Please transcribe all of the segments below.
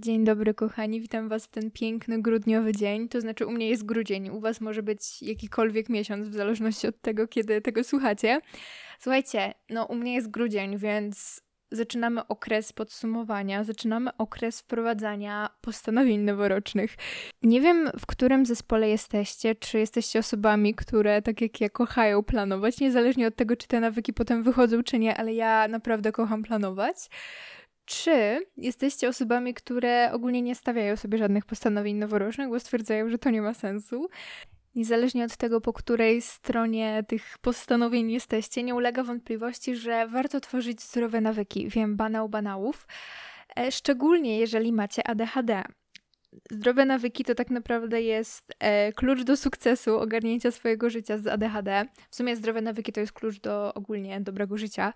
Dzień dobry, kochani. Witam Was w ten piękny grudniowy dzień. To znaczy, u mnie jest grudzień, u Was może być jakikolwiek miesiąc, w zależności od tego, kiedy tego słuchacie. Słuchajcie, no u mnie jest grudzień, więc zaczynamy okres podsumowania, zaczynamy okres wprowadzania postanowień noworocznych. Nie wiem, w którym zespole jesteście, czy jesteście osobami, które tak jak ja kochają planować, niezależnie od tego, czy te nawyki potem wychodzą, czy nie, ale ja naprawdę kocham planować. Czy jesteście osobami, które ogólnie nie stawiają sobie żadnych postanowień noworocznych, bo stwierdzają, że to nie ma sensu? Niezależnie od tego, po której stronie tych postanowień jesteście, nie ulega wątpliwości, że warto tworzyć zdrowe nawyki. Wiem, banał banałów. E, szczególnie jeżeli macie ADHD. Zdrowe nawyki to tak naprawdę jest e, klucz do sukcesu ogarnięcia swojego życia z ADHD. W sumie zdrowe nawyki to jest klucz do ogólnie dobrego życia.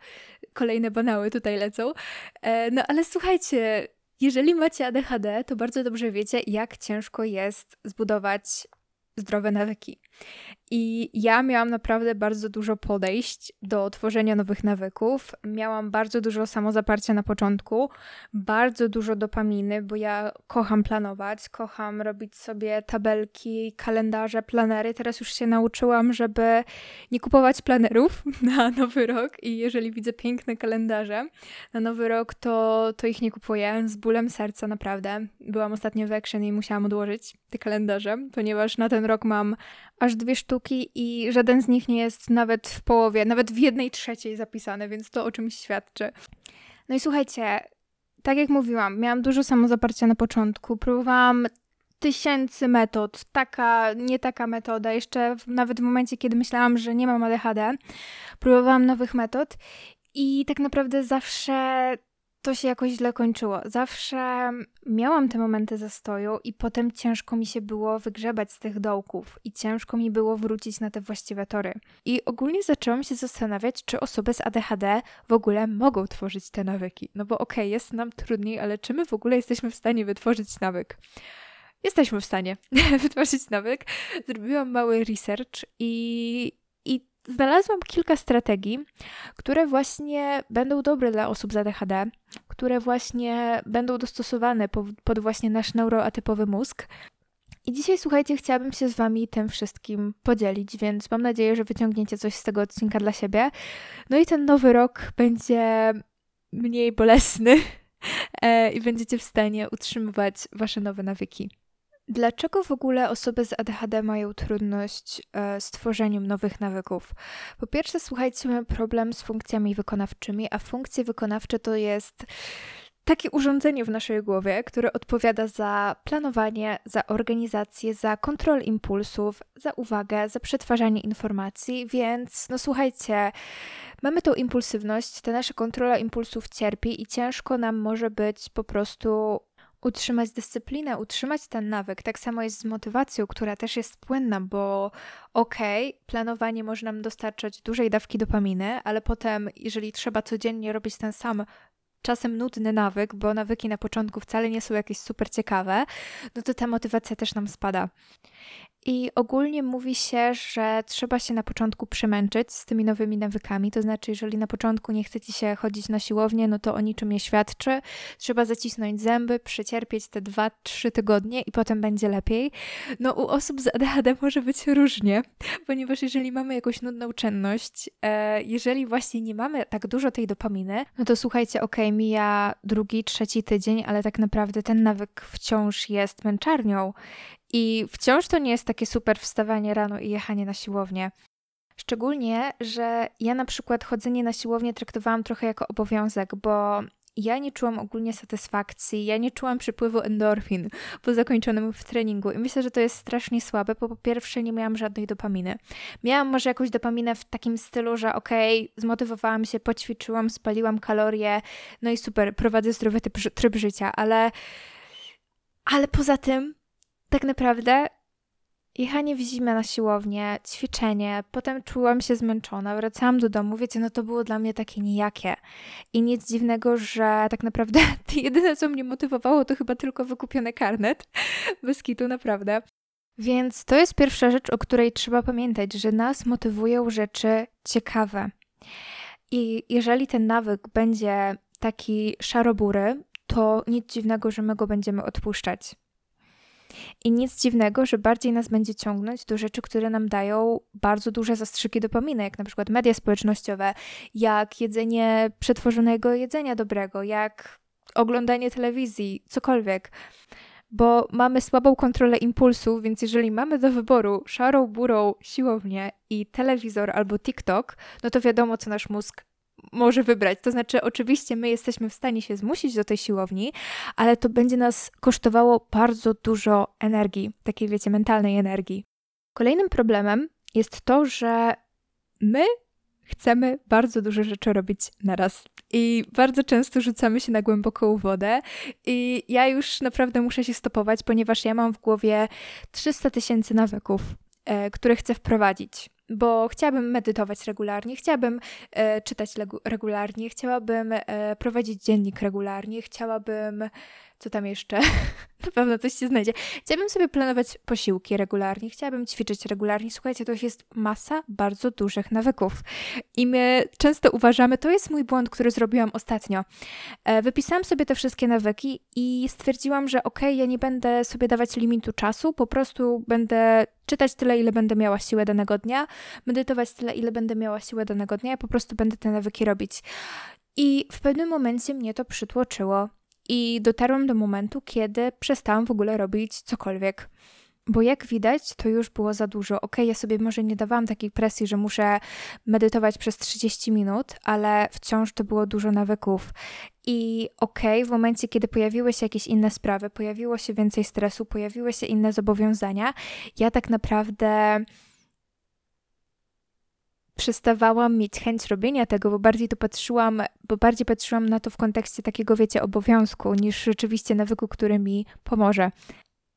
Kolejne banały tutaj lecą. E, no ale słuchajcie, jeżeli macie ADHD, to bardzo dobrze wiecie, jak ciężko jest zbudować zdrowe nawyki. I ja miałam naprawdę bardzo dużo podejść do tworzenia nowych nawyków. Miałam bardzo dużo samozaparcia na początku, bardzo dużo dopaminy, bo ja kocham planować, kocham robić sobie tabelki, kalendarze, planery. Teraz już się nauczyłam, żeby nie kupować planerów na nowy rok i jeżeli widzę piękne kalendarze na nowy rok, to, to ich nie kupuję z bólem serca naprawdę. Byłam ostatnio w Action i musiałam odłożyć te kalendarze, ponieważ na ten rok mam aż dwie sztuki i żaden z nich nie jest nawet w połowie, nawet w jednej trzeciej zapisany, więc to o czymś świadczy. No i słuchajcie, tak jak mówiłam, miałam dużo samozaparcia na początku, próbowałam tysięcy metod, taka, nie taka metoda, jeszcze w, nawet w momencie, kiedy myślałam, że nie mam ADHD, próbowałam nowych metod i tak naprawdę zawsze to się jakoś źle kończyło. Zawsze miałam te momenty zastoju i potem ciężko mi się było wygrzebać z tych dołków i ciężko mi było wrócić na te właściwe tory. I ogólnie zaczęłam się zastanawiać, czy osoby z ADHD w ogóle mogą tworzyć te nawyki. No bo okej, okay, jest nam trudniej, ale czy my w ogóle jesteśmy w stanie wytworzyć nawyk? Jesteśmy w stanie wytworzyć nawyk. Zrobiłam mały research i znalazłam kilka strategii, które właśnie będą dobre dla osób z ADHD, które właśnie będą dostosowane pod właśnie nasz neuroatypowy mózg. I dzisiaj, słuchajcie, chciałabym się z Wami tym wszystkim podzielić, więc mam nadzieję, że wyciągniecie coś z tego odcinka dla siebie. No i ten nowy rok będzie mniej bolesny e, i będziecie w stanie utrzymywać Wasze nowe nawyki. Dlaczego w ogóle osoby z ADHD mają trudność e, z tworzeniem nowych nawyków? Po pierwsze, słuchajcie, mamy problem z funkcjami wykonawczymi, a funkcje wykonawcze to jest takie urządzenie w naszej głowie, które odpowiada za planowanie, za organizację, za kontrolę impulsów, za uwagę, za przetwarzanie informacji, więc no słuchajcie, mamy tą impulsywność, ta nasza kontrola impulsów cierpi i ciężko nam może być po prostu utrzymać dyscyplinę, utrzymać ten nawyk. Tak samo jest z motywacją, która też jest płynna, bo okej, okay, planowanie może nam dostarczać dużej dawki dopaminy, ale potem, jeżeli trzeba codziennie robić ten sam czasem nudny nawyk, bo nawyki na początku wcale nie są jakieś super ciekawe, no to ta motywacja też nam spada. I ogólnie mówi się, że trzeba się na początku przemęczyć z tymi nowymi nawykami. To znaczy, jeżeli na początku nie chcecie się chodzić na siłownię, no to o niczym nie świadczy. Trzeba zacisnąć zęby, przecierpieć te 2-3 tygodnie i potem będzie lepiej. No, u osób z ADHD może być różnie, ponieważ jeżeli mamy jakąś nudną czynność, e, jeżeli właśnie nie mamy tak dużo tej dopaminy, no to słuchajcie, ok, mija drugi, trzeci tydzień, ale tak naprawdę ten nawyk wciąż jest męczarnią i wciąż to nie jest takie super wstawanie rano i jechanie na siłownię. Szczególnie, że ja na przykład chodzenie na siłownię traktowałam trochę jako obowiązek, bo ja nie czułam ogólnie satysfakcji, ja nie czułam przypływu endorfin po zakończonym w treningu i myślę, że to jest strasznie słabe, bo po pierwsze nie miałam żadnej dopaminy. Miałam może jakąś dopaminę w takim stylu, że okej, okay, zmotywowałam się, poćwiczyłam, spaliłam kalorie, no i super, prowadzę zdrowy tryb, tryb życia, ale ale poza tym tak naprawdę jechanie w zimę na siłownię, ćwiczenie, potem czułam się zmęczona, wracałam do domu, wiecie, no to było dla mnie takie nijakie. I nic dziwnego, że tak naprawdę jedyne, co mnie motywowało, to chyba tylko wykupiony karnet. Bez kitu, naprawdę. Więc to jest pierwsza rzecz, o której trzeba pamiętać, że nas motywują rzeczy ciekawe. I jeżeli ten nawyk będzie taki szarobury, to nic dziwnego, że my go będziemy odpuszczać. I nic dziwnego, że bardziej nas będzie ciągnąć do rzeczy, które nam dają bardzo duże zastrzyki dopaminy, jak na przykład media społecznościowe, jak jedzenie przetworzonego jedzenia dobrego, jak oglądanie telewizji, cokolwiek. Bo mamy słabą kontrolę impulsu, więc jeżeli mamy do wyboru szarą, burą siłownię i telewizor albo TikTok, no to wiadomo, co nasz mózg może wybrać. To znaczy, oczywiście my jesteśmy w stanie się zmusić do tej siłowni, ale to będzie nas kosztowało bardzo dużo energii, takiej wiecie, mentalnej energii. Kolejnym problemem jest to, że my chcemy bardzo dużo rzeczy robić na raz. I bardzo często rzucamy się na głęboką wodę. I ja już naprawdę muszę się stopować, ponieważ ja mam w głowie 300 tysięcy nawyków, e, które chcę wprowadzić bo chciałabym medytować regularnie, chciałabym e, czytać regularnie, chciałabym e, prowadzić dziennik regularnie, chciałabym co tam jeszcze? Na pewno coś się znajdzie. Chciałabym sobie planować posiłki regularnie, chciałabym ćwiczyć regularnie. Słuchajcie, to jest masa bardzo dużych nawyków. I my często uważamy, to jest mój błąd, który zrobiłam ostatnio. E, wypisałam sobie te wszystkie nawyki i stwierdziłam, że okej, okay, ja nie będę sobie dawać limitu czasu, po prostu będę czytać tyle, ile będę miała siłę danego dnia, medytować tyle, ile będę miała siłę danego dnia, ja po prostu będę te nawyki robić. I w pewnym momencie mnie to przytłoczyło i dotarłam do momentu, kiedy przestałam w ogóle robić cokolwiek. Bo jak widać, to już było za dużo. Ok, ja sobie może nie dawałam takiej presji, że muszę medytować przez 30 minut, ale wciąż to było dużo nawyków. I okej, okay, w momencie, kiedy pojawiły się jakieś inne sprawy, pojawiło się więcej stresu, pojawiły się inne zobowiązania, ja tak naprawdę przestawałam mieć chęć robienia tego, bo bardziej to patrzyłam, bo bardziej patrzyłam na to w kontekście takiego, wiecie, obowiązku, niż rzeczywiście nawyku, który mi pomoże.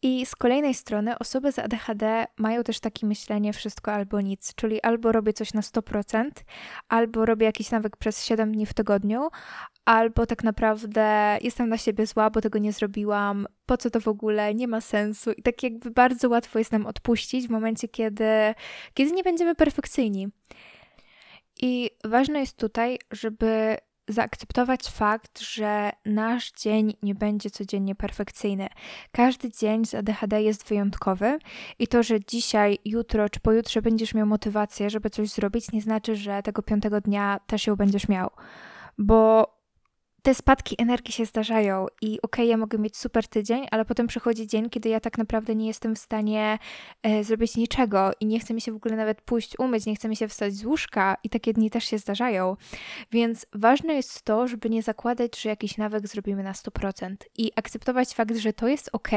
I z kolejnej strony osoby z ADHD mają też takie myślenie wszystko albo nic, czyli albo robię coś na 100%, albo robię jakiś nawyk przez 7 dni w tygodniu, albo tak naprawdę jestem na siebie zła, bo tego nie zrobiłam, po co to w ogóle, nie ma sensu. I tak jakby bardzo łatwo jest nam odpuścić w momencie, kiedy, kiedy nie będziemy perfekcyjni. I ważne jest tutaj, żeby zaakceptować fakt, że nasz dzień nie będzie codziennie perfekcyjny. Każdy dzień z ADHD jest wyjątkowy i to, że dzisiaj, jutro czy pojutrze będziesz miał motywację, żeby coś zrobić, nie znaczy, że tego piątego dnia też ją będziesz miał. Bo te spadki energii się zdarzają i okej, okay, ja mogę mieć super tydzień, ale potem przychodzi dzień, kiedy ja tak naprawdę nie jestem w stanie e, zrobić niczego i nie chce mi się w ogóle nawet pójść umyć, nie chce mi się wstać z łóżka i takie dni też się zdarzają. Więc ważne jest to, żeby nie zakładać, że jakiś nawyk zrobimy na 100% i akceptować fakt, że to jest ok,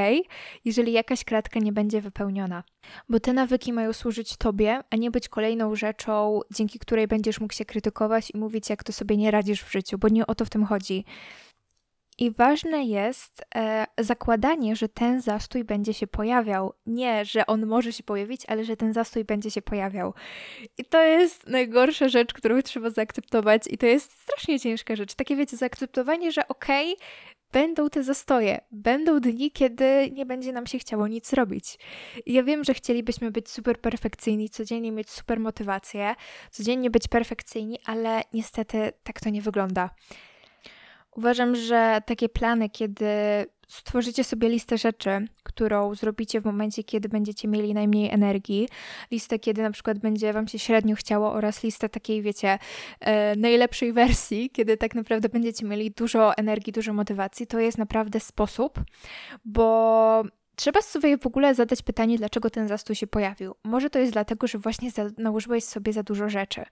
jeżeli jakaś kratka nie będzie wypełniona. Bo te nawyki mają służyć tobie, a nie być kolejną rzeczą, dzięki której będziesz mógł się krytykować i mówić, jak to sobie nie radzisz w życiu, bo nie o to w tym chodzi. I ważne jest e, zakładanie, że ten zastój będzie się pojawiał. Nie, że on może się pojawić, ale że ten zastój będzie się pojawiał. I to jest najgorsza rzecz, którą trzeba zaakceptować, i to jest strasznie ciężka rzecz. Takie wiecie, zaakceptowanie, że okej, okay, będą te zastoje, będą dni, kiedy nie będzie nam się chciało nic robić. I ja wiem, że chcielibyśmy być super perfekcyjni, codziennie mieć super motywację, codziennie być perfekcyjni, ale niestety tak to nie wygląda. Uważam, że takie plany, kiedy stworzycie sobie listę rzeczy, którą zrobicie w momencie, kiedy będziecie mieli najmniej energii, listę, kiedy na przykład będzie Wam się średnio chciało, oraz listę takiej, wiecie, e, najlepszej wersji, kiedy tak naprawdę będziecie mieli dużo energii, dużo motywacji, to jest naprawdę sposób, bo Trzeba sobie w ogóle zadać pytanie, dlaczego ten zastój się pojawił. Może to jest dlatego, że właśnie za, nałożyłeś sobie za dużo rzeczy.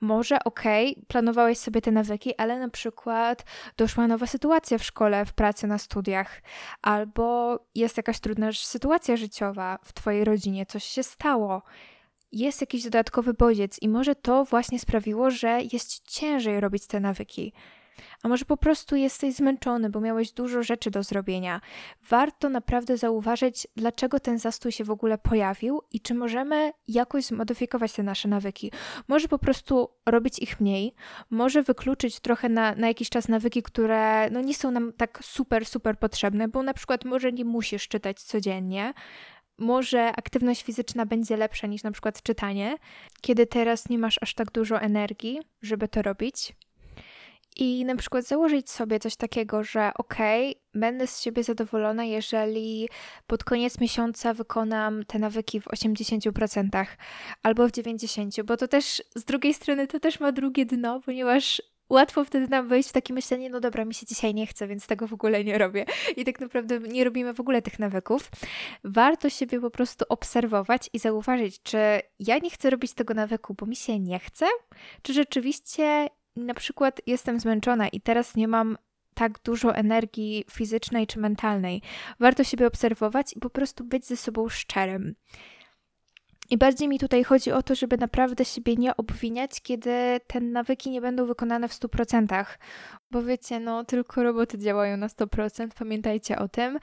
Może okej, okay, planowałeś sobie te nawyki, ale na przykład doszła nowa sytuacja w szkole, w pracy, na studiach, albo jest jakaś trudna sytuacja życiowa w Twojej rodzinie, coś się stało. Jest jakiś dodatkowy bodziec, i może to właśnie sprawiło, że jest ciężej robić te nawyki. A może po prostu jesteś zmęczony, bo miałeś dużo rzeczy do zrobienia. Warto naprawdę zauważyć, dlaczego ten zastój się w ogóle pojawił i czy możemy jakoś zmodyfikować te nasze nawyki. Może po prostu robić ich mniej, może wykluczyć trochę na, na jakiś czas nawyki, które no, nie są nam tak super, super potrzebne, bo na przykład może nie musisz czytać codziennie, może aktywność fizyczna będzie lepsza niż na przykład czytanie, kiedy teraz nie masz aż tak dużo energii, żeby to robić. I na przykład założyć sobie coś takiego, że okej, okay, będę z siebie zadowolona, jeżeli pod koniec miesiąca wykonam te nawyki w 80% albo w 90%, bo to też z drugiej strony to też ma drugie dno, ponieważ łatwo wtedy nam wejść w takie myślenie, no dobra, mi się dzisiaj nie chce, więc tego w ogóle nie robię. I tak naprawdę nie robimy w ogóle tych nawyków. Warto siebie po prostu obserwować i zauważyć, czy ja nie chcę robić tego nawyku, bo mi się nie chce, czy rzeczywiście na przykład jestem zmęczona i teraz nie mam tak dużo energii fizycznej czy mentalnej. Warto siebie obserwować i po prostu być ze sobą szczerym. I bardziej mi tutaj chodzi o to, żeby naprawdę siebie nie obwiniać, kiedy te nawyki nie będą wykonane w 100%. Bo wiecie, no tylko roboty działają na 100%, pamiętajcie o tym.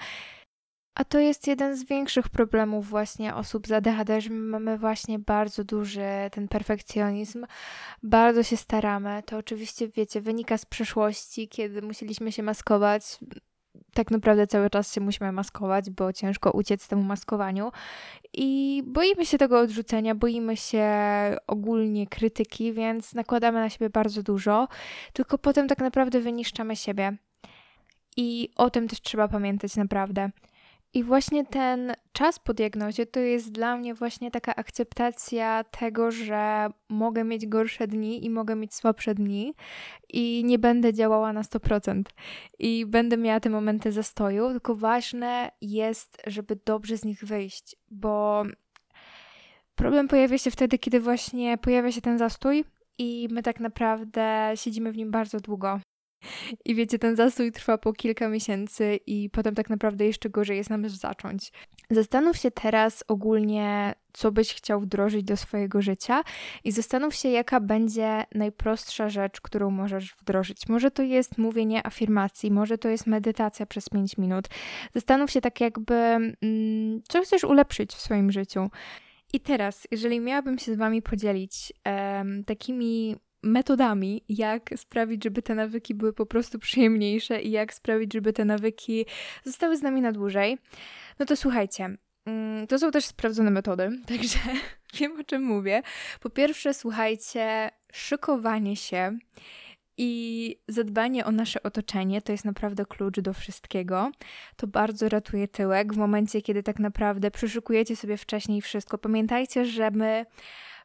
A to jest jeden z większych problemów właśnie osób z ADHD, że my mamy właśnie bardzo duży ten perfekcjonizm, bardzo się staramy. To oczywiście, wiecie, wynika z przeszłości, kiedy musieliśmy się maskować. Tak naprawdę cały czas się musimy maskować, bo ciężko uciec temu maskowaniu. I boimy się tego odrzucenia, boimy się ogólnie krytyki, więc nakładamy na siebie bardzo dużo, tylko potem tak naprawdę wyniszczamy siebie. I o tym też trzeba pamiętać naprawdę. I właśnie ten czas po diagnozie to jest dla mnie właśnie taka akceptacja tego, że mogę mieć gorsze dni i mogę mieć słabsze dni i nie będę działała na 100%. I będę miała te momenty zastoju, tylko ważne jest, żeby dobrze z nich wyjść, bo problem pojawia się wtedy, kiedy właśnie pojawia się ten zastój i my tak naprawdę siedzimy w nim bardzo długo. I wiecie, ten zastój trwa po kilka miesięcy i potem tak naprawdę jeszcze gorzej jest nam zacząć. Zastanów się teraz ogólnie, co byś chciał wdrożyć do swojego życia i zastanów się, jaka będzie najprostsza rzecz, którą możesz wdrożyć. Może to jest mówienie afirmacji, może to jest medytacja przez 5 minut. Zastanów się tak jakby, mm, co chcesz ulepszyć w swoim życiu. I teraz, jeżeli miałabym się z Wami podzielić um, takimi metodami, jak sprawić, żeby te nawyki były po prostu przyjemniejsze i jak sprawić, żeby te nawyki zostały z nami na dłużej, no to słuchajcie, mm, to są też sprawdzone metody, także wiem o czym mówię. Po pierwsze, słuchajcie, szykowanie się i zadbanie o nasze otoczenie to jest naprawdę klucz do wszystkiego. To bardzo ratuje tyłek w momencie, kiedy tak naprawdę przyszykujecie sobie wcześniej wszystko. Pamiętajcie, że my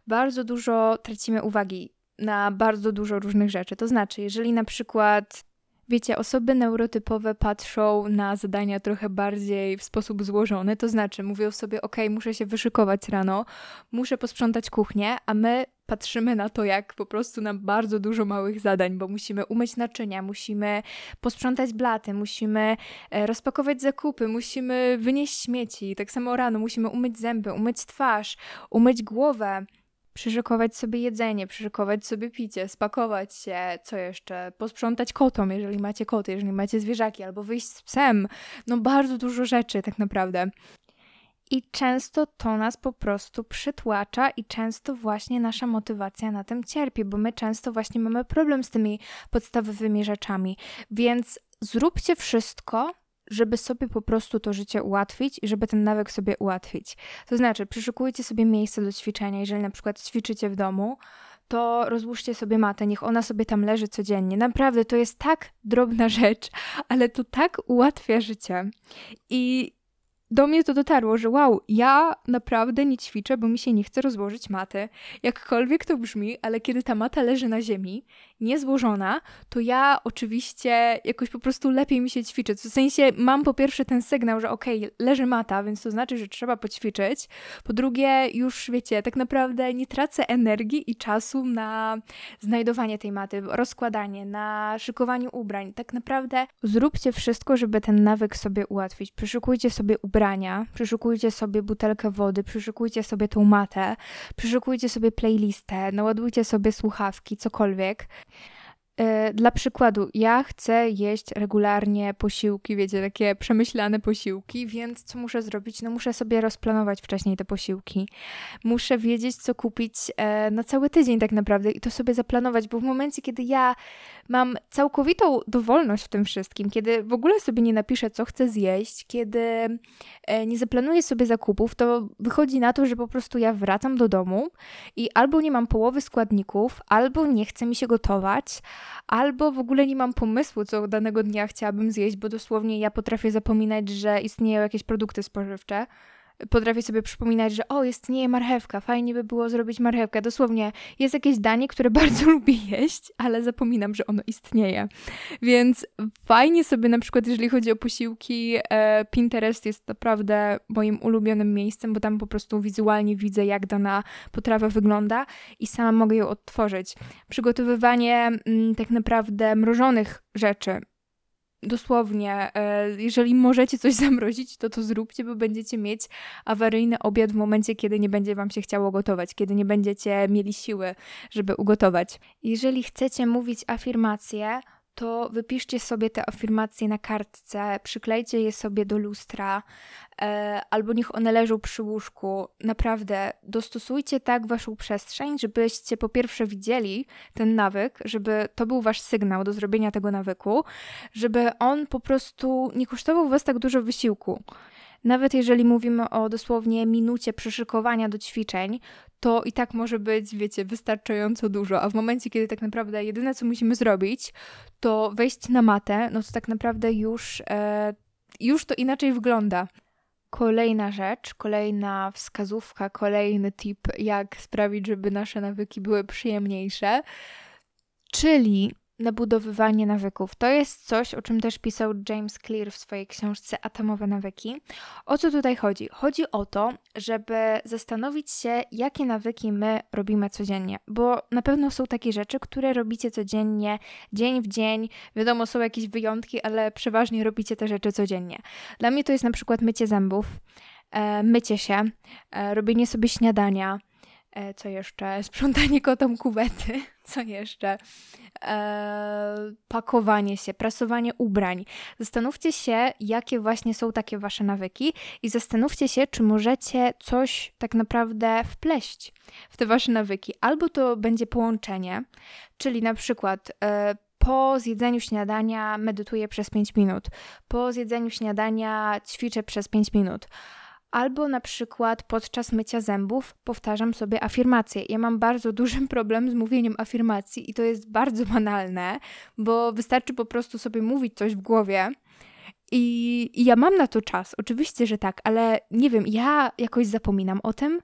bardzo dużo tracimy uwagi na bardzo dużo różnych rzeczy. To znaczy, jeżeli na przykład Wiecie, osoby neurotypowe patrzą na zadania trochę bardziej w sposób złożony, to znaczy mówią sobie, ok, muszę się wyszykować rano, muszę posprzątać kuchnię, a my patrzymy na to jak po prostu na bardzo dużo małych zadań, bo musimy umyć naczynia, musimy posprzątać blaty, musimy e, rozpakować zakupy, musimy wynieść śmieci, tak samo rano musimy umyć zęby, umyć twarz, umyć głowę, przyszykować sobie jedzenie, przyszykować sobie picie, spakować się, co jeszcze, posprzątać kotom, jeżeli macie koty, jeżeli macie zwierzaki, albo wyjść z psem. No bardzo dużo rzeczy tak naprawdę. I często to nas po prostu przytłacza, i często właśnie nasza motywacja na tym cierpi, bo my często właśnie mamy problem z tymi podstawowymi rzeczami. Więc zróbcie wszystko, żeby sobie po prostu to życie ułatwić i żeby ten nawyk sobie ułatwić. To znaczy, przyszykujcie sobie miejsce do ćwiczenia, jeżeli na przykład ćwiczycie w domu, to rozłóżcie sobie matę, niech ona sobie tam leży codziennie. Naprawdę, to jest tak drobna rzecz, ale to tak ułatwia życie. I do mnie to dotarło, że wow, ja naprawdę nie ćwiczę, bo mi się nie chce rozłożyć maty. Jakkolwiek to brzmi, ale kiedy ta mata leży na ziemi, niezłożona, to ja oczywiście jakoś po prostu lepiej mi się ćwiczy. W sensie mam po pierwsze ten sygnał, że okej, okay, leży mata, więc to znaczy, że trzeba poćwiczyć. Po drugie, już wiecie, tak naprawdę nie tracę energii i czasu na znajdowanie tej maty, rozkładanie, na szykowaniu ubrań. Tak naprawdę zróbcie wszystko, żeby ten nawyk sobie ułatwić. Przyszykujcie sobie ubrania, przyszykujcie sobie butelkę wody, przyszykujcie sobie tą matę, przyszykujcie sobie playlistę, naładujcie sobie słuchawki, cokolwiek. E, dla przykładu, ja chcę jeść regularnie posiłki, wiecie, takie przemyślane posiłki, więc co muszę zrobić? No muszę sobie rozplanować wcześniej te posiłki. Muszę wiedzieć, co kupić e, na cały tydzień tak naprawdę i to sobie zaplanować, bo w momencie, kiedy ja mam całkowitą dowolność w tym wszystkim, kiedy w ogóle sobie nie napiszę, co chcę zjeść, kiedy e, nie zaplanuję sobie zakupów, to wychodzi na to, że po prostu ja wracam do domu i albo nie mam połowy składników, albo nie chce mi się gotować, albo w ogóle nie mam pomysłu, co danego dnia chciałabym zjeść, bo dosłownie ja potrafię zapominać, że istnieją jakieś produkty spożywcze potrafię sobie przypominać, że o, istnieje marchewka, fajnie by było zrobić marchewkę. Dosłownie jest jakieś danie, które bardzo lubię jeść, ale zapominam, że ono istnieje. Więc fajnie sobie na przykład, jeżeli chodzi o posiłki, e, Pinterest jest naprawdę moim ulubionym miejscem, bo tam po prostu wizualnie widzę, jak dana potrawa wygląda i sama mogę ją odtworzyć. Przygotowywanie mm, tak naprawdę mrożonych rzeczy dosłownie, e, jeżeli możecie coś zamrozić, to to zróbcie, bo będziecie mieć awaryjny obiad w momencie, kiedy nie będzie Wam się chciało gotować, kiedy nie będziecie mieli siły, żeby ugotować. Jeżeli chcecie mówić afirmacje, to wypiszcie sobie te afirmacje na kartce, przyklejcie je sobie do lustra, e, albo niech one leżą przy łóżku. Naprawdę, dostosujcie tak waszą przestrzeń, żebyście po pierwsze widzieli ten nawyk, żeby to był wasz sygnał do zrobienia tego nawyku, żeby on po prostu nie kosztował was tak dużo wysiłku. Nawet jeżeli mówimy o dosłownie minucie przyszykowania do ćwiczeń, to i tak może być, wiecie, wystarczająco dużo. A w momencie, kiedy tak naprawdę jedyne, co musimy zrobić, to wejść na matę, no to tak naprawdę już, e, już to inaczej wygląda. Kolejna rzecz, kolejna wskazówka, kolejny tip, jak sprawić, żeby nasze nawyki były przyjemniejsze, czyli nabudowywanie nawyków. To jest coś, o czym też pisał James Clear w swojej książce Atomowe nawyki. O co tutaj chodzi? Chodzi o to, żeby zastanowić się, jakie nawyki my robimy codziennie, bo na pewno są takie rzeczy, które robicie codziennie, dzień w dzień. Wiadomo, są jakieś wyjątki, ale przeważnie robicie te rzeczy codziennie. Dla mnie to jest na przykład mycie zębów, e, mycie się, e, robienie sobie śniadania, co jeszcze? Sprzątanie kotom kuwety, co jeszcze? e, pakowanie się, prasowanie ubrań. Zastanówcie się, jakie właśnie są takie wasze nawyki i zastanówcie się, czy możecie coś tak naprawdę wpleść w te wasze nawyki. Albo to będzie połączenie, czyli na przykład e, po zjedzeniu śniadania medytuję przez 5 minut, po zjedzeniu śniadania ćwiczę przez 5 minut Albo na przykład podczas mycia zębów powtarzam sobie afirmacje. Ja mam bardzo duży problem z mówieniem afirmacji i to jest bardzo banalne, bo wystarczy po prostu sobie mówić coś w głowie. I, I ja mam na to czas, oczywiście, że tak, ale nie wiem, ja jakoś zapominam o tym.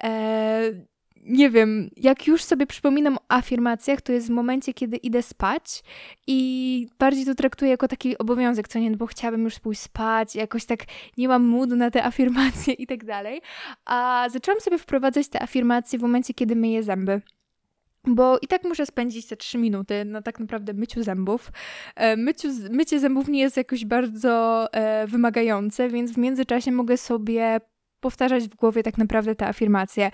Eee, nie wiem, jak już sobie przypominam o afirmacjach, to jest w momencie, kiedy idę spać i bardziej to traktuję jako taki obowiązek, co nie, bo chciałabym już pójść spać, jakoś tak nie mam moodu na te afirmacje i tak dalej. A zaczęłam sobie wprowadzać te afirmacje w momencie, kiedy myję zęby. Bo i tak muszę spędzić te trzy minuty na tak naprawdę myciu zębów. E, myciu, mycie zębów nie jest jakoś bardzo e, wymagające, więc w międzyczasie mogę sobie powtarzać w głowie tak naprawdę te afirmacje.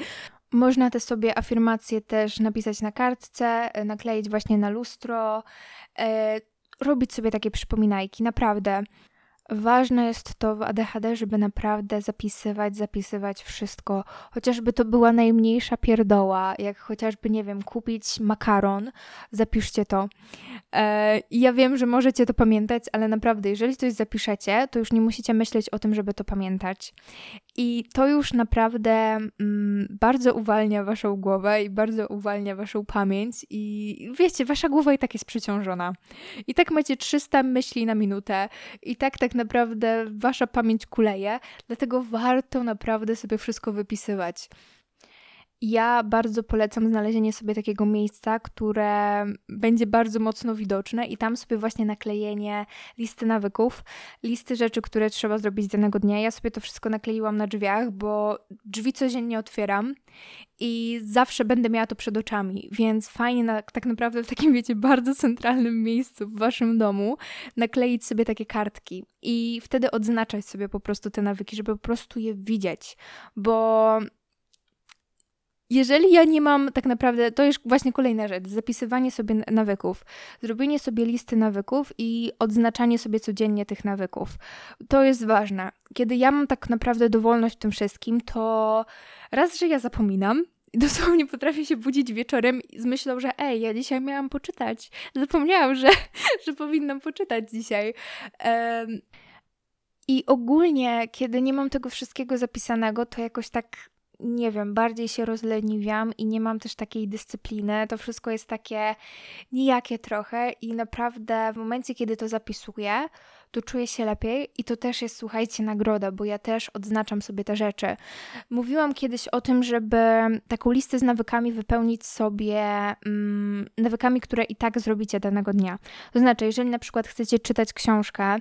Można te sobie afirmacje też napisać na kartce, e, nakleić właśnie na lustro, e, robić sobie takie przypominajki, naprawdę. Ważne jest to w ADHD, żeby naprawdę zapisywać, zapisywać wszystko. Chociażby to była najmniejsza pierdoła, jak chociażby, nie wiem, kupić makaron, zapiszcie to. E, ja wiem, że możecie to pamiętać, ale naprawdę, jeżeli coś zapiszecie, to już nie musicie myśleć o tym, żeby to pamiętać. I to już naprawdę mm, bardzo uwalnia waszą głowę i bardzo uwalnia waszą pamięć. I wiecie, wasza głowa i tak jest przeciążona. I tak macie 300 myśli na minutę, i tak tak naprawdę wasza pamięć kuleje, dlatego warto naprawdę sobie wszystko wypisywać. Ja bardzo polecam znalezienie sobie takiego miejsca, które będzie bardzo mocno widoczne i tam sobie właśnie naklejenie listy nawyków, listy rzeczy, które trzeba zrobić danego dnia. Ja sobie to wszystko nakleiłam na drzwiach, bo drzwi codziennie otwieram i zawsze będę miała to przed oczami, więc fajnie na, tak naprawdę w takim, wiecie, bardzo centralnym miejscu w waszym domu nakleić sobie takie kartki i wtedy odznaczać sobie po prostu te nawyki, żeby po prostu je widzieć, bo jeżeli ja nie mam tak naprawdę, to jest właśnie kolejna rzecz, zapisywanie sobie nawyków, zrobienie sobie listy nawyków i odznaczanie sobie codziennie tych nawyków. To jest ważne. Kiedy ja mam tak naprawdę dowolność w tym wszystkim, to raz, że ja zapominam, dosłownie potrafię się budzić wieczorem z myślą, że ej, ja dzisiaj miałam poczytać. Zapomniałam, że, że powinnam poczytać dzisiaj. Um, I ogólnie, kiedy nie mam tego wszystkiego zapisanego, to jakoś tak nie wiem, bardziej się rozleniwiam i nie mam też takiej dyscypliny. To wszystko jest takie nijakie trochę i naprawdę w momencie, kiedy to zapisuję, to czuję się lepiej i to też jest, słuchajcie, nagroda, bo ja też odznaczam sobie te rzeczy. Mówiłam kiedyś o tym, żeby taką listę z nawykami wypełnić sobie mm, nawykami, które i tak zrobicie danego dnia. To znaczy, jeżeli na przykład chcecie czytać książkę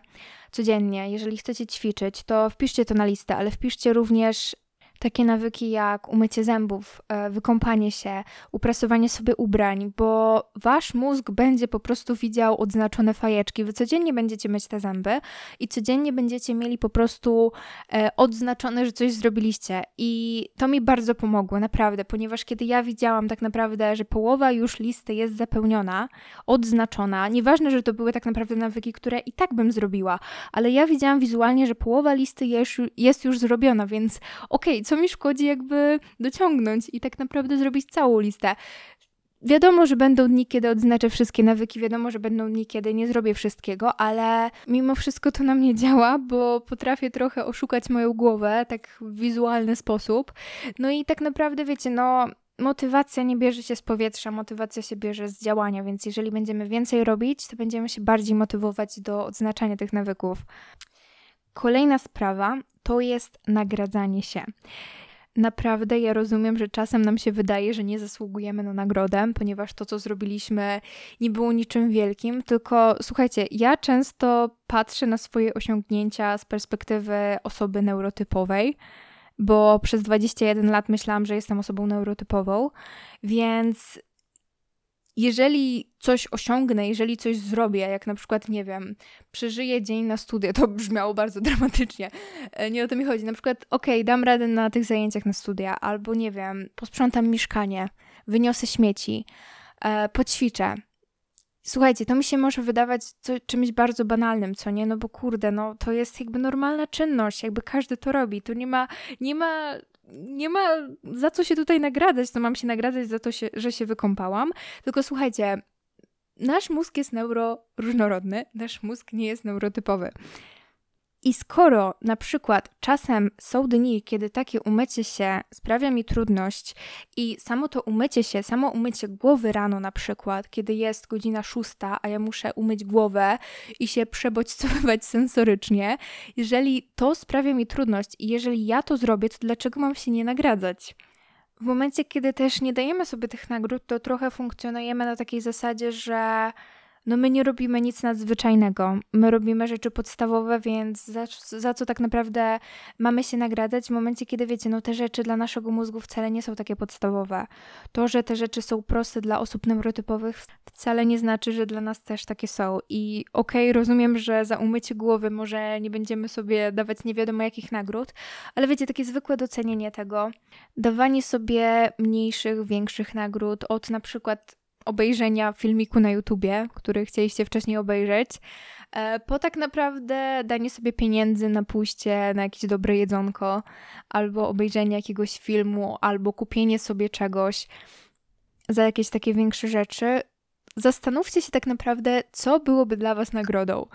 codziennie, jeżeli chcecie ćwiczyć, to wpiszcie to na listę, ale wpiszcie również takie nawyki jak umycie zębów, e, wykąpanie się, uprasowanie sobie ubrań, bo wasz mózg będzie po prostu widział odznaczone fajeczki. Wy codziennie będziecie myć te zęby i codziennie będziecie mieli po prostu e, odznaczone, że coś zrobiliście. I to mi bardzo pomogło, naprawdę, ponieważ kiedy ja widziałam tak naprawdę, że połowa już listy jest zapełniona, odznaczona, nieważne, że to były tak naprawdę nawyki, które i tak bym zrobiła, ale ja widziałam wizualnie, że połowa listy jest, już zrobiona, więc okej, okay, co mi szkodzi jakby dociągnąć i tak naprawdę zrobić całą listę. Wiadomo, że będą dni, kiedy odznaczę wszystkie nawyki, wiadomo, że będą dni, kiedy nie zrobię wszystkiego, ale mimo wszystko to na mnie działa, bo potrafię trochę oszukać moją głowę tak w wizualny sposób. No i tak naprawdę, wiecie, no motywacja nie bierze się z powietrza, motywacja się bierze z działania, więc jeżeli będziemy więcej robić, to będziemy się bardziej motywować do odznaczania tych nawyków. Kolejna sprawa to jest nagradzanie się. Naprawdę ja rozumiem, że czasem nam się wydaje, że nie zasługujemy na nagrodę, ponieważ to, co zrobiliśmy, nie było niczym wielkim. Tylko słuchajcie, ja często patrzę na swoje osiągnięcia z perspektywy osoby neurotypowej, bo przez 21 lat myślałam, że jestem osobą neurotypową, więc jeżeli coś osiągnę, jeżeli coś zrobię, jak na przykład, nie wiem, przeżyję dzień na studia, to brzmiało bardzo dramatycznie. E, nie o to mi chodzi. Na przykład, okej, okay, dam radę na tych zajęciach na studia, albo nie wiem, posprzątam mieszkanie, wyniosę śmieci, e, poćwiczę. Słuchajcie, to mi się może wydawać co, czymś bardzo banalnym, co nie? No bo kurde, no to jest jakby normalna czynność, jakby każdy to robi. Tu nie ma, nie ma nie ma za co się tutaj nagradzać, to mam się nagradzać za to, się, że się wykąpałam. Tylko słuchajcie, nasz mózg jest neuroróżnorodny, nasz mózg nie jest neurotypowy. I skoro na przykład czasem są dni, kiedy takie umycie się sprawia mi trudność i samo to umycie się, samo umycie głowy rano na przykład, kiedy jest godzina szósta, a ja muszę umyć głowę i się przebodźcowywać sensorycznie, jeżeli to sprawia mi trudność i jeżeli ja to zrobię, to dlaczego mam się nie nagradzać? W momencie, kiedy też nie dajemy sobie tych nagród, to trochę funkcjonujemy na takiej zasadzie, że no my nie robimy nic nadzwyczajnego. My robimy rzeczy podstawowe, więc za, za, co tak naprawdę mamy się nagradzać w momencie, kiedy wiecie, no te rzeczy dla naszego mózgu wcale nie są takie podstawowe. To, że te rzeczy są proste dla osób neurotypowych wcale nie znaczy, że dla nas też takie są. I okej, okay, rozumiem, że za umycie głowy może nie będziemy sobie dawać nie wiadomo jakich nagród, ale wiecie, takie zwykłe docenienie tego, dawanie sobie mniejszych, większych nagród od na przykład obejrzenia filmiku na YouTubie, który chcieliście wcześniej obejrzeć, e, po tak naprawdę danie sobie pieniędzy na pójście na jakieś dobre jedzonko, albo obejrzenie jakiegoś filmu, albo kupienie sobie czegoś za jakieś takie większe rzeczy. Zastanówcie się tak naprawdę, co byłoby dla Was nagrodą.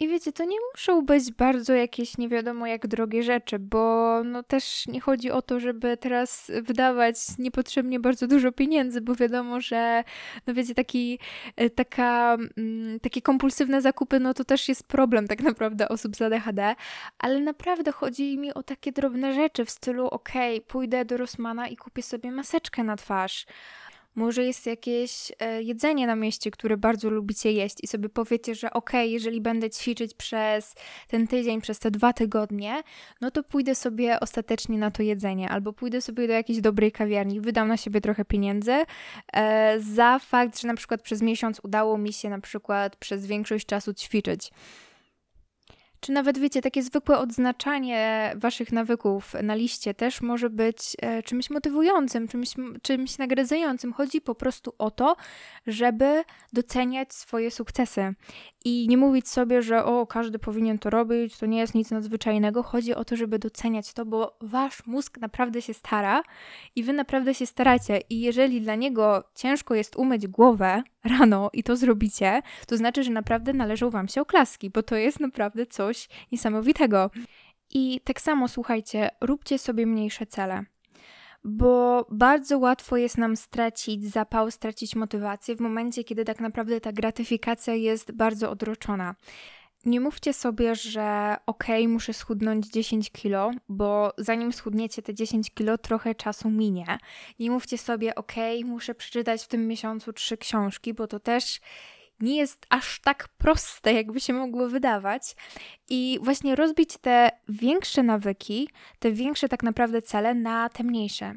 I wiecie, to nie muszą być bardzo jakieś nie wiadomo jak drogie rzeczy, bo no też nie chodzi o to, żeby teraz wydawać niepotrzebnie bardzo dużo pieniędzy, bo wiadomo, że no wiecie, taki, e, taka, mm, takie kompulsywne zakupy, no to też jest problem tak naprawdę osób z ADHD, ale naprawdę chodzi mi o takie drobne rzeczy w stylu, okej, okay, pójdę do Rossmana i kupię sobie maseczkę na twarz, może jest jakieś e, jedzenie na mieście, które bardzo lubicie jeść i sobie powiecie, że ok, jeżeli będę ćwiczyć przez ten tydzień, przez te dwa tygodnie, no to pójdę sobie ostatecznie na to jedzenie albo pójdę sobie do jakiejś dobrej kawiarni, wydam na siebie trochę pieniędzy e, za fakt, że na przykład przez miesiąc udało mi się na przykład przez większość czasu ćwiczyć czy nawet wiecie, takie zwykłe odznaczanie waszych nawyków na liście też może być e, czymś motywującym, czymś, czymś nagradzającym. Chodzi po prostu o to, żeby doceniać swoje sukcesy. I nie mówić sobie, że o, każdy powinien to robić, to nie jest nic nadzwyczajnego. Chodzi o to, żeby doceniać to, bo wasz mózg naprawdę się stara i wy naprawdę się staracie. I jeżeli dla niego ciężko jest umyć głowę rano i to zrobicie, to znaczy, że naprawdę należą wam się oklaski, bo to jest naprawdę coś niesamowitego. I tak samo słuchajcie, róbcie sobie mniejsze cele bo bardzo łatwo jest nam stracić zapał, stracić motywację w momencie, kiedy tak naprawdę ta gratyfikacja jest bardzo odroczona. Nie mówcie sobie, że okej, okay, muszę schudnąć 10 kilo, bo zanim schudniecie te 10 kilo, trochę czasu minie. Nie mówcie sobie, okej, okay, muszę przeczytać w tym miesiącu trzy książki, bo to też nie jest aż tak proste, jakby się mogło wydawać. I właśnie rozbić te większe nawyki, te większe tak naprawdę cele na te mniejsze.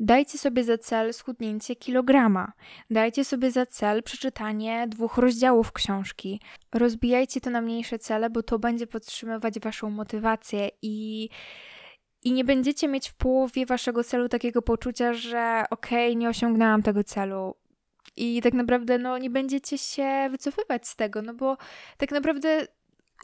Dajcie sobie za cel schudnięcie kilograma. Dajcie sobie za cel przeczytanie dwóch rozdziałów książki. Rozbijajcie to na mniejsze cele, bo to będzie podtrzymywać waszą motywację i i nie będziecie mieć w połowie waszego celu takiego poczucia, że okej, okay, nie osiągnęłam tego celu, i tak naprawdę no, nie będziecie się wycofywać z tego, no bo tak naprawdę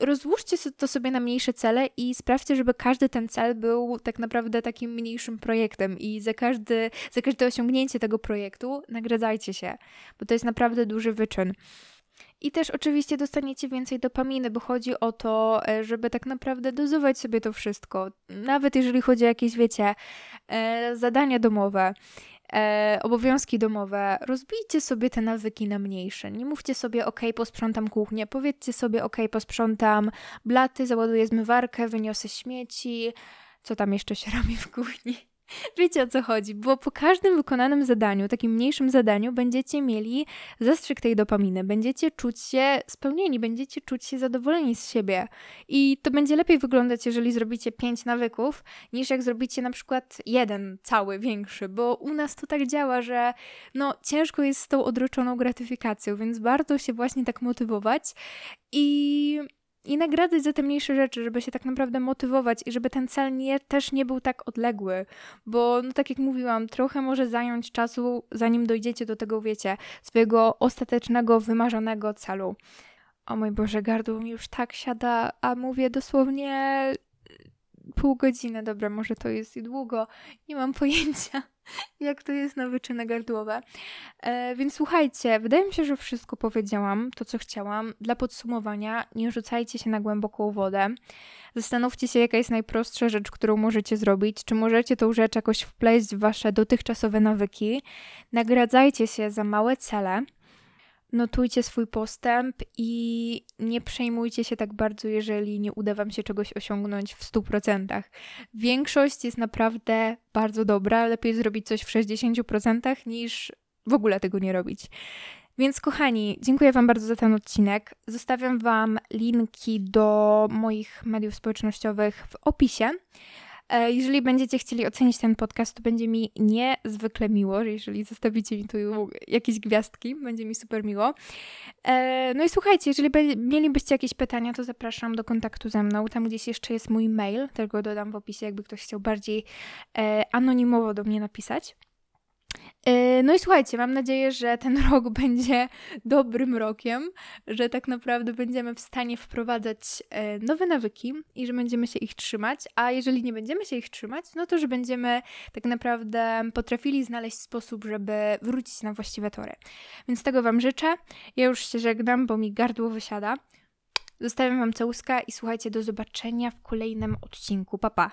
rozłóżcie to sobie na mniejsze cele i sprawdźcie, żeby każdy ten cel był tak naprawdę takim mniejszym projektem i za, każdy, za każde osiągnięcie tego projektu nagradzajcie się, bo to jest naprawdę duży wyczyn. I też oczywiście dostaniecie więcej dopaminy, bo chodzi o to, e, żeby tak naprawdę dozować sobie to wszystko. Nawet jeżeli chodzi o jakieś, wiecie, e, zadania domowe e, obowiązki domowe, rozbijcie sobie te nawyki na mniejsze. Nie mówcie sobie, ok, posprzątam kuchnię, powiedzcie sobie, ok, posprzątam blaty, załaduję zmywarkę, wyniosę śmieci, co tam jeszcze się robi w kuchni. Wiecie o co chodzi, bo po każdym wykonanym zadaniu, takim mniejszym zadaniu, będziecie mieli zastrzyk tej dopaminy, będziecie czuć się spełnieni, będziecie czuć się zadowoleni z siebie. I to będzie lepiej wyglądać, jeżeli zrobicie pięć nawyków, niż jak zrobicie na przykład jeden cały, większy, bo u nas to tak działa, że no ciężko jest z tą odroczoną gratyfikacją, więc warto się właśnie tak motywować. I i nagradzać za te mniejsze rzeczy, żeby się tak naprawdę motywować i żeby ten cel nie, też nie był tak odległy, bo no tak jak mówiłam, trochę może zająć czasu, zanim dojdziecie do tego, wiecie, swojego ostatecznego, wymarzonego celu. O mój Boże, gardło mi już tak siada, a mówię dosłownie pół godziny, dobra, może to jest i długo, nie mam pojęcia jak to jest na wyczyny gardłowe. E, więc słuchajcie, wydaje mi się, że wszystko powiedziałam, to co chciałam. Dla podsumowania, nie rzucajcie się na głęboką wodę. Zastanówcie się, jaka jest najprostsza rzecz, którą możecie zrobić. Czy możecie tą rzecz jakoś wpleść w wasze dotychczasowe nawyki. Nagradzajcie się za małe cele notujcie swój postęp i nie przejmujcie się tak bardzo, jeżeli nie uda Wam się czegoś osiągnąć w 100%. Większość jest naprawdę bardzo dobra, lepiej zrobić coś w 60% niż w ogóle tego nie robić. Więc kochani, dziękuję Wam bardzo za ten odcinek. Zostawiam Wam linki do moich mediów społecznościowych w opisie. E, jeżeli będziecie chcieli ocenić ten podcast, to będzie mi niezwykle miło, jeżeli zostawicie mi tu jakieś gwiazdki, będzie mi super miło. E, no i słuchajcie, jeżeli mielibyście jakieś pytania, to zapraszam do kontaktu ze mną. Tam gdzieś jeszcze jest mój mail, tego dodam w opisie, jakby ktoś chciał bardziej e, anonimowo do mnie napisać. E, no i słuchajcie, mam nadzieję, że ten rok będzie dobrym rokiem, że tak naprawdę będziemy w stanie wprowadzać e, nowe nawyki i że będziemy się ich trzymać, a jeżeli nie będziemy się ich trzymać, no to że będziemy tak naprawdę potrafili znaleźć sposób, żeby wrócić na właściwe tory. Więc tego Wam życzę. Ja już się żegnam, bo mi gardło wysiada. Zostawiam Wam całuska i słuchajcie, do zobaczenia w kolejnym odcinku. Pa, pa!